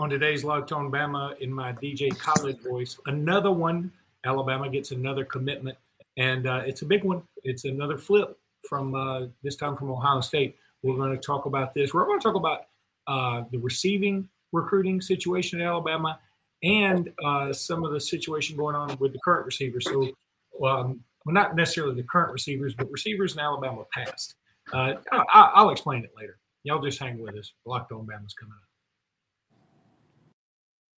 on today's Locked On Bama in my DJ Khaled voice. Another one. Alabama gets another commitment, and uh, it's a big one. It's another flip from uh, this time from Ohio State. We're going to talk about this. We're going to talk about uh, the receiving recruiting situation in Alabama and uh, some of the situation going on with the current receivers. So, um, well, not necessarily the current receivers, but receivers in Alabama past. Uh, I, will explain it later. Y'all just hang with us. Locked on Bama's coming up.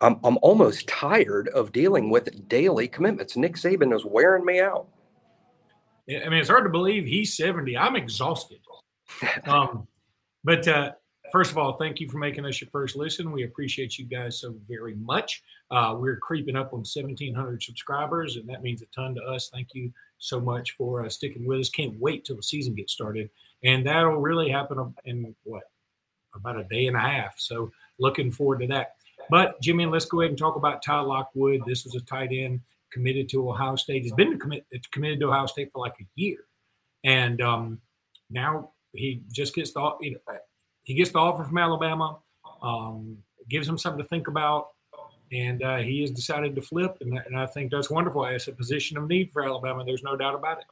I'm, I'm almost tired of dealing with daily commitments. Nick Saban is wearing me out. I mean, it's hard to believe he's 70. I'm exhausted. um, but uh, first of all, thank you for making us your first listen. We appreciate you guys so very much. Uh, we're creeping up on 1,700 subscribers, and that means a ton to us. Thank you so much for uh, sticking with us. Can't wait till the season gets started and that'll really happen in what about a day and a half. So looking forward to that. But Jimmy, let's go ahead and talk about Ty Lockwood. This was a tight end committed to Ohio State. He's been commit, committed to Ohio State for like a year, and um, now he just gets the you know, he gets the offer from Alabama. Um, gives him something to think about, and uh, he has decided to flip, and, and I think that's wonderful. It's a position of need for Alabama. There's no doubt about it.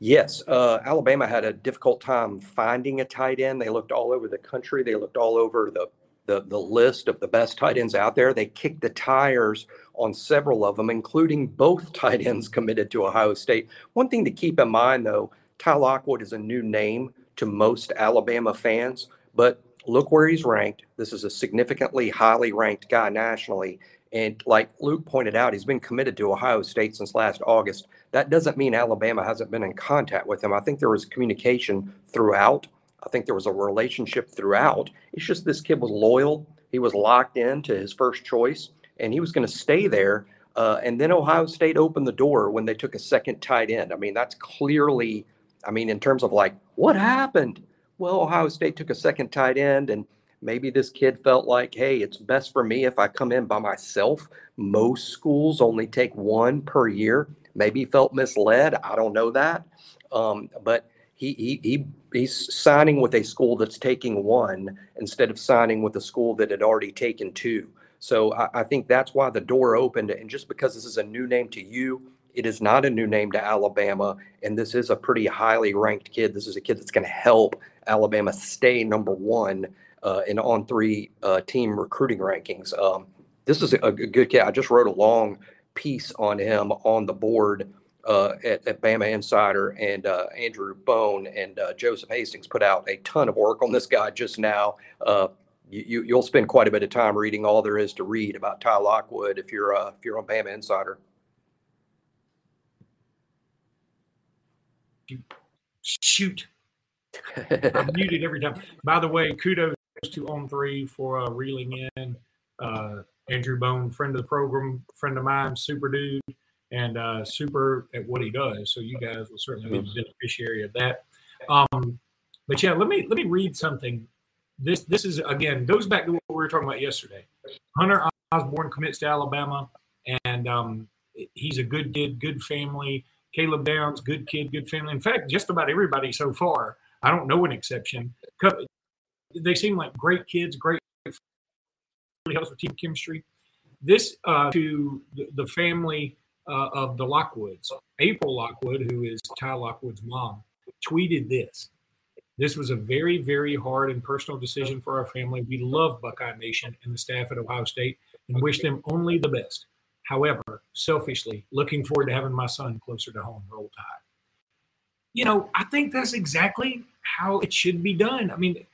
Yes, uh, Alabama had a difficult time finding a tight end. They looked all over the country. They looked all over the, the the list of the best tight ends out there. They kicked the tires on several of them, including both tight ends committed to Ohio State. One thing to keep in mind, though, Ty Lockwood is a new name to most Alabama fans, but look where he's ranked. This is a significantly highly ranked guy nationally. And like Luke pointed out, he's been committed to Ohio State since last August. That doesn't mean Alabama hasn't been in contact with him. I think there was communication throughout. I think there was a relationship throughout. It's just this kid was loyal. He was locked in to his first choice, and he was going to stay there. Uh, and then Ohio State opened the door when they took a second tight end. I mean, that's clearly, I mean, in terms of like, what happened? Well, Ohio State took a second tight end, and maybe this kid felt like, hey, it's best for me if I come in by myself. Most schools only take one per year. Maybe felt misled. I don't know that. Um, but he, he, he, he's signing with a school that's taking one instead of signing with a school that had already taken two. So I, I think that's why the door opened. And just because this is a new name to you, it is not a new name to Alabama. And this is a pretty highly ranked kid. This is a kid that's going to help Alabama stay number one uh, in on three uh, team recruiting rankings. Um, this is a, a, good kid. I just wrote a long piece on him on the board uh, at, at, Bama Insider, and uh, Andrew Bone and uh, Joseph Hastings put out a ton of work on this guy just now. Uh, you, will spend quite a bit of time reading all there is to read about Ty Lockwood if you're uh, if you're on Bama Insider. Shoot, I'm muted every time. By the way, kudos to On Three for uh, reeling in Andrew Bone, friend of the program, friend of mine, super dude, and uh, super at what he does. So you guys will certainly be the beneficiary of that. Um, but yeah, let me let me read something. This this is again goes back to what we were talking about yesterday. Hunter Osborne commits to Alabama, and um, he's a good kid, good family. Caleb Downs, good kid, good family. In fact, just about everybody so far. I don't know an exception. They seem like great kids, great really helps with team chemistry. This uh, to the family uh, of the Lockwoods. April Lockwood, who is Ty Lockwood's mom, tweeted this. This was a very, very hard and personal decision for our family. We love Buckeye Nation and the staff at Ohio State and wish them only the best. However, selfishly, looking forward to having my son closer to home. Roll Tide. You know, I think that's exactly how it should be done. I mean,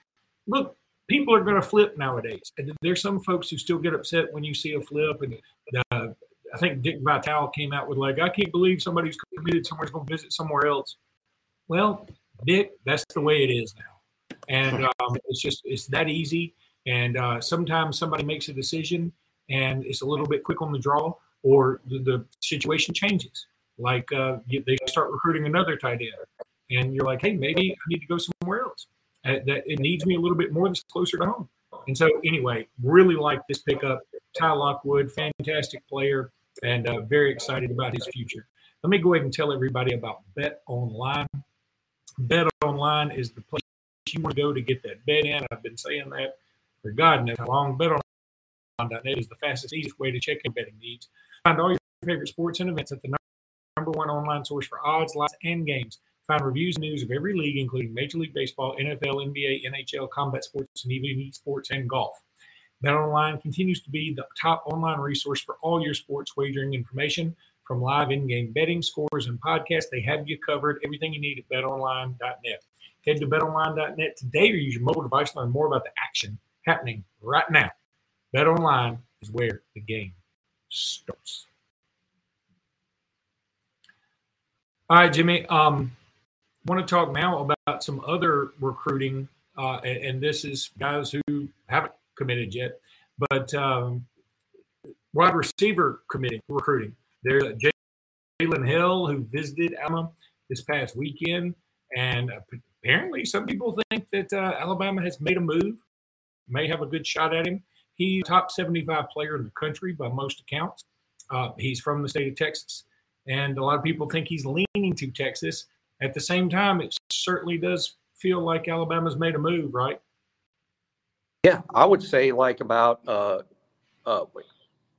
look, people are going to flip nowadays. And there's some folks who still get upset when you see a flip. And uh, I think Dick Vitale came out with like, I can't believe somebody's committed somewhere's going to visit somewhere else. Well, Dick, that's the way it is now, and um, it's just it's that easy. And uh, sometimes somebody makes a decision, and it's a little bit quick on the draw, or the, the situation changes. Like uh, you, they start recruiting another tight end, and you're like, hey, maybe I need to go somewhere else. Uh, that it needs me a little bit more that's closer to home. And so, anyway, really like this pickup. Ty Lockwood, fantastic player, and uh, very excited about his future. Let me go ahead and tell everybody about Bet Online. Bet Online is the place you want to go to get that bet in. I've been saying that for God knows how long. BetOnline.net is the fastest, easiest way to check your betting needs. Find all your favorite sports and events at the number one online source for odds, lines, and games. Find reviews and news of every league, including Major League Baseball, NFL, NBA, NHL, combat sports, and even esports and golf. BetOnline continues to be the top online resource for all your sports wagering information. From live in-game betting, scores, and podcasts, they have you covered. Everything you need at BetOnline.net. Head to BetOnline.net today or use your mobile device to learn more about the action happening right now. BetOnline is where the game starts. All right, Jimmy. Um, want to talk now about some other recruiting, uh, and, and, this is guys who haven't committed yet, but um, wide receiver committing recruiting. There's Jalen Hale who visited Alabama this past weekend, and apparently some people think that uh, Alabama has made a move, may have a good shot at him. He's top 75 player in the country by most accounts. Uh, he's from the state of Texas, and a lot of people think he's leaning to Texas. At the same time, it certainly does feel like Alabama's made a move, right? Yeah, I would say like about uh, uh,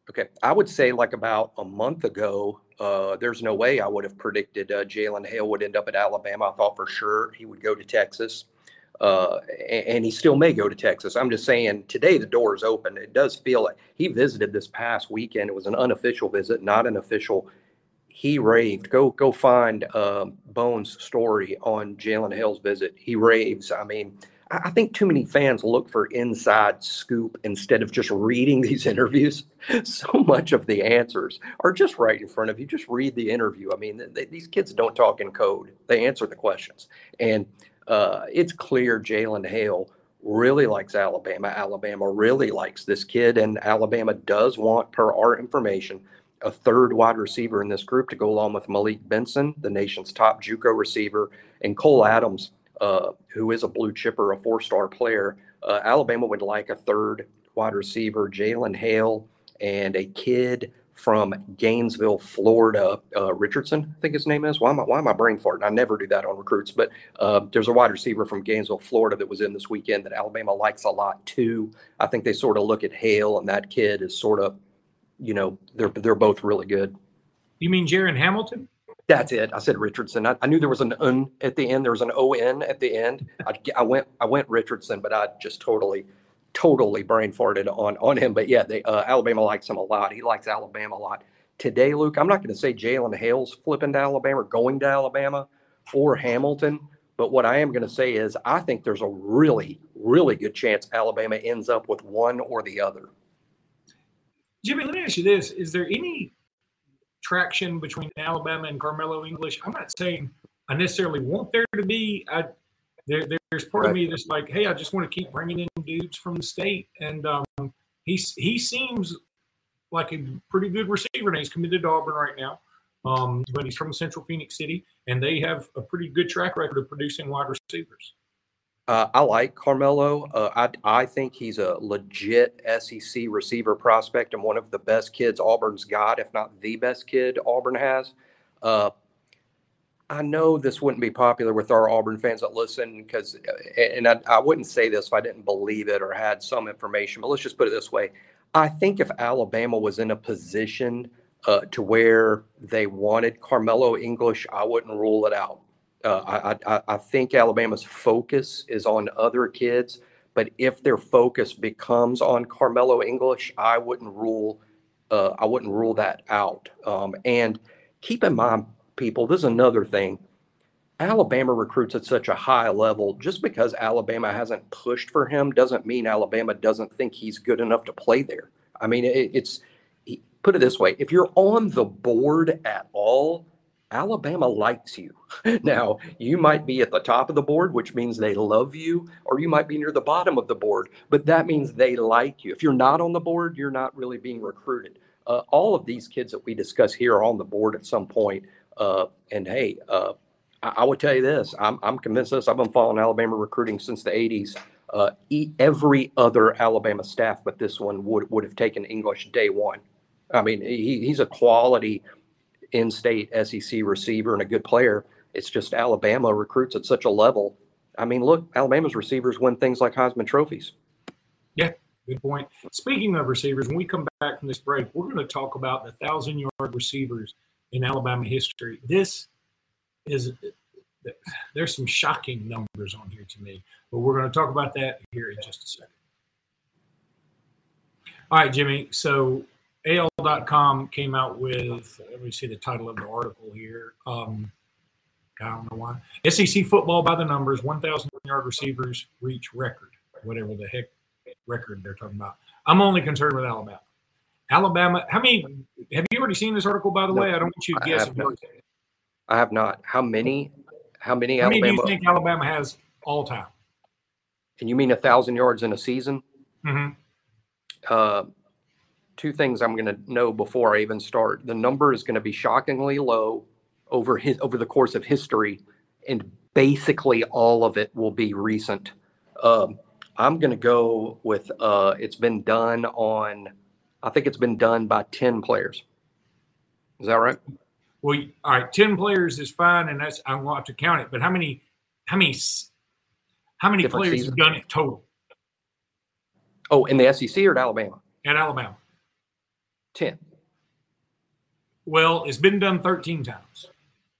okay, I would say like about a month ago. Uh, there's no way I would have predicted uh, Jalen Hale would end up at Alabama. I thought for sure he would go to Texas, uh, and, and he still may go to Texas. I'm just saying today the door is open. It does feel like he visited this past weekend. It was an unofficial visit, not an official he raved. Go go find uh, Bones' story on Jalen Hale's visit. He raves. I mean, I, think too many fans look for inside scoop instead of just reading these interviews. So much of the answers are just right in front of you. Just read the interview. I mean, they, these kids don't talk in code; they answer the questions, and uh, it's clear Jalen Hale really likes Alabama. Alabama really likes this kid, and Alabama does want, per our information a third wide receiver in this group to go along with Malik Benson, the nation's top JUCO receiver, and Cole Adams, uh, who is a blue chipper, a four-star player. Uh, Alabama would like a third wide receiver, Jalen Hale, and a kid from Gainesville, Florida, uh, Richardson, I think his name is. Why am I, why am I brain farting? I never do that on recruits, but uh, there's a wide receiver from Gainesville, Florida that was in this weekend that Alabama likes a lot too. I think they sort of look at Hale and that kid is sort of you know, they're they're both really good. You mean Jaron Hamilton? That's it. I said Richardson. I, I, knew there was an un at the end. There was an O N at the end. I, I, went I went Richardson, but I just totally totally brain farted on on him. But yeah, they, uh, Alabama likes him a lot. He likes Alabama a lot. Today, Luke, I'm not going to say Jalen Hale's flipping to Alabama or going to Alabama or Hamilton. But what I am going to say is I think there's a really, really good chance Alabama ends up with one or the other. Jimmy, let me ask you this: Is there any traction between Alabama and Karmello English? I'm not saying I necessarily want there to be. I there, there's part right. of me that's like, hey, I just want to keep bringing in dudes from the state, and um, he's he seems like a pretty good receiver, and he's committed to Auburn right now. Um, but he's from Central Phenix City, and they have a pretty good track record of producing wide receivers. Uh, I like Karmello. Uh, I I think he's a legit SEC receiver prospect and one of the best kids Auburn's got, if not the best kid Auburn has. Uh, I know this wouldn't be popular with our Auburn fans that listen because, uh, and I, I wouldn't say this if I didn't believe it or had some information, but let's just put it this way. I think if Alabama was in a position uh, to where they wanted Karmello English, I wouldn't rule it out. Uh, I, I, I think Alabama's focus is on other kids, but if their focus becomes on Karmello English, I wouldn't rule uh, I wouldn't rule that out. Um, and keep in mind, people, this is another thing. Alabama recruits at such a high level. Just because Alabama hasn't pushed for him doesn't mean Alabama doesn't think he's good enough to play there. I mean, it, it's put it this way: if you're on the board at all, Alabama likes you. now, you might be at the top of the board, which means they love you, or you might be near the bottom of the board, but that means they like you. If you're not on the board, you're not really being recruited. Uh, all of these kids that we discuss here are on the board at some point. Uh, and hey, uh, I, I, would tell you this I'm, I'm convinced this. I've been following Alabama recruiting since the 80s. Uh, every other Alabama staff, but this one would, would have taken English day one. I mean, he, he's a quality in-state SEC receiver and a good player. It's just Alabama recruits at such a level. I mean, look, Alabama's receivers win things like Heisman trophies. Yeah, good point. Speaking of receivers, when we come back from this break, we're going to talk about the thousand-yard receivers in Alabama history. This is there's some shocking numbers on here to me, but we're going to talk about that here in just a second. All right, Jimmy. So AL.com came out with, let me see the title of the article here. Um, I don't know why. SEC football by the numbers, 1,000 yard receivers reach record, whatever the heck record they're talking about. I'm only concerned with Alabama. Alabama, how many, have you already seen this article, by the no, way? I don't want you to guess. I have, I have not. How many, how many how Alabama? Many do you think Alabama has all time? And you mean a thousand yards in a season? Mm-hmm. Uh, two things I'm going to know before I even start. The number is going to be shockingly low over his over the course of history, and basically all of it will be recent. Um, I'm going to go with uh, it's been done on. I think it's been done by ten players. Is that right? Well, all right, ten players is fine, and that's I want to to count it. But how many? How many? How many Different players seasons? have done it total? Oh, in the SEC or at Alabama? At Alabama. 10. Well, it's been done 13 times.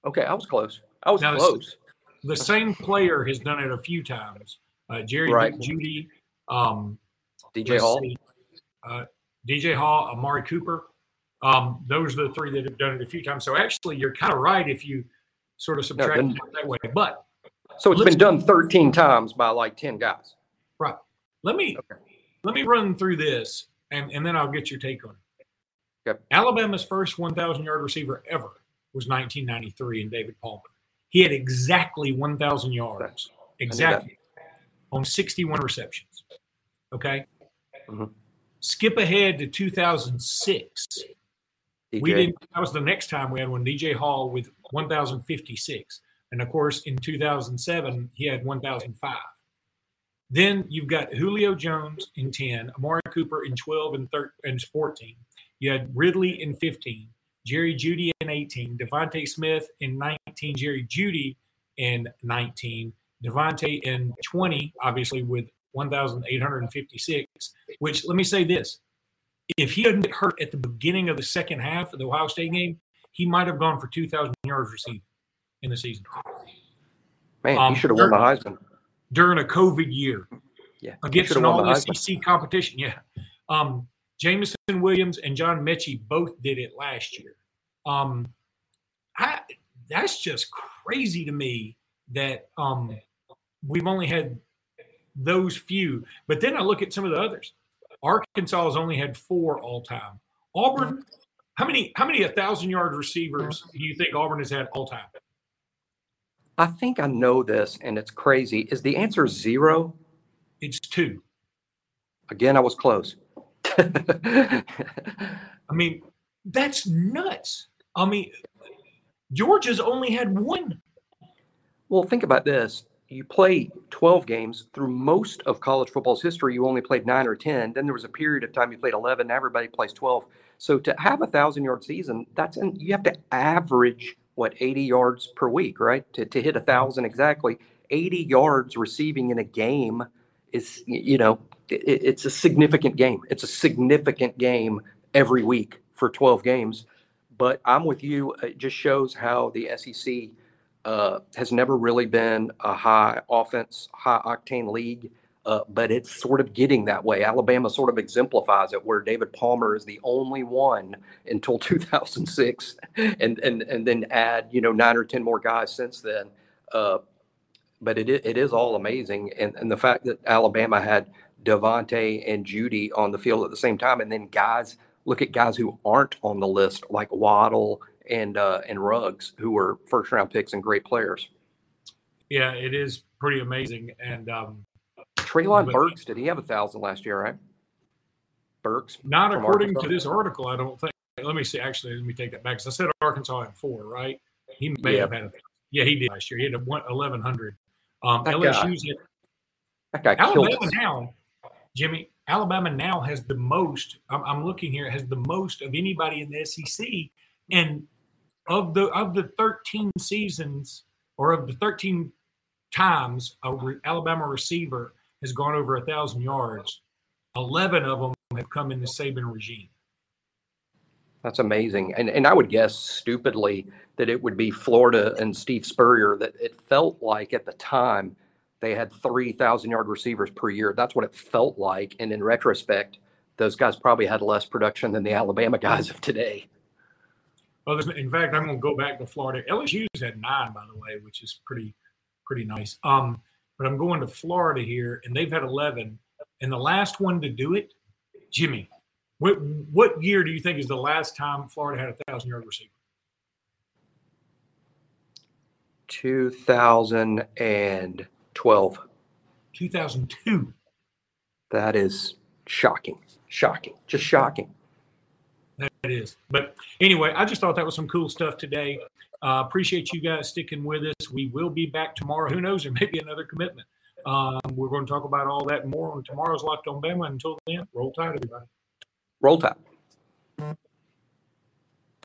Okay, I was close. I was now, close. The same player has done it a few times. Uh, Jerry right. Jeudy, um, DJ Hall, uh, DJ Hall, Amari Cooper. Um, those are the three that have done it a few times. So actually, you're kind of right if you sort of subtract no, it that way. But so it's been done 13 times by like 10 guys. Right. Let me okay. let me run through this, and and then I'll get your take on it. Alabama's first 1,000 yard receiver ever was 1993 in David Palmer. He had exactly 1,000 yards, exactly, on 61 receptions. Okay. Mm-hmm. Skip ahead to 2006. DJ. We didn't. That was the next time we had one. DJ Hall with 1,056, and of course in 2007 he had 1,005. Then you've got Julio Jones in 10, Amari Cooper in 12 and 13 and 14, you had Ridley in 15, Jerry Jeudy in 18, DeVonta Smith in 19, Jerry Jeudy in 19, DeVonta in 20, obviously with 1,856. Which let me say this: if he hadn't hurt at the beginning of the second half of the Ohio State game, he might have gone for 2,000 yards receiving in the season. Man, um, he should have won the Heisman during a COVID year. Yeah, against an all SEC competition. Yeah. Um, Jameson Williams and John Metchie both did it last year. Um, I, that's just crazy to me that um, we've only had those few. But then I look at some of the others. Arkansas has only had four all time. Auburn, how many how many a thousand yard receivers do you think Auburn has had all time? I think I know this, and it's crazy. Is the answer zero? It's two. Again, I was close. I mean, that's nuts. I mean, Georgia's only had one. Well, think about this. You play 12 games through most of college football's history. You only played nine or 10. Then there was a period of time you played 11. Now Everybody plays 12. So to have a thousand yard season, that's in, you have to average what 80 yards per week, right? To, to hit a thousand exactly, 80 yards receiving in a game is you know it, it's a significant game. It's a significant game every week for 12 games. But I'm with you. It just shows how the SEC uh, has never really been a high offense, high octane league. Uh, but it's sort of getting that way. Alabama sort of exemplifies it, where David Palmer is the only one until 2006, and and and then add you know nine or ten more guys since then. Uh, but it it is all amazing, and and the fact that Alabama had DeVonta and Jeudy on the field at the same time, and then guys look at guys who aren't on the list, like Waddle and uh, and Ruggs, who were first round picks and great players. Yeah, it is pretty amazing. And um, Treylon Burks, did he have a thousand last year? Right, Burks. Not according Arkansas? to this article, I don't think. Let me see. Actually, let me take that back. I said Arkansas had four, right? He may yeah. have had a. Yeah, he did last year. He had a eleven hundred. Um, LSU's guy, that guy Alabama now, Jimmy. Alabama now has the most. I'm, I'm looking here. Has the most of anybody in the SEC, and of the of the 13 seasons or of the 13 times a re, Alabama receiver has gone over a thousand yards, 11 of them have come in the Saban regime. That's amazing. And and I would guess stupidly that it would be Florida and Steve Spurrier that it felt like at the time they had 3,000 yard receivers per year. That's what it felt like. And in retrospect, those guys probably had less production than the Alabama guys of today. Well, in fact, I'm going to go back to Florida. LSU's had nine, by the way, which is pretty pretty nice. Um, but I'm going to Florida here, and they've had 11. And the last one to do it, Jimmy, what what year do you think is the last time Florida had a thousand yard receiver? 2012. 2002. That is shocking. Shocking. Just shocking. That is. But anyway, I just thought that was some cool stuff today. Uh, appreciate you guys sticking with us. We will be back tomorrow. Who knows? There may be another commitment. Um, we're going to talk about all that more on tomorrow's Locked on Bama. Until then, roll tide, everybody. Roll tide.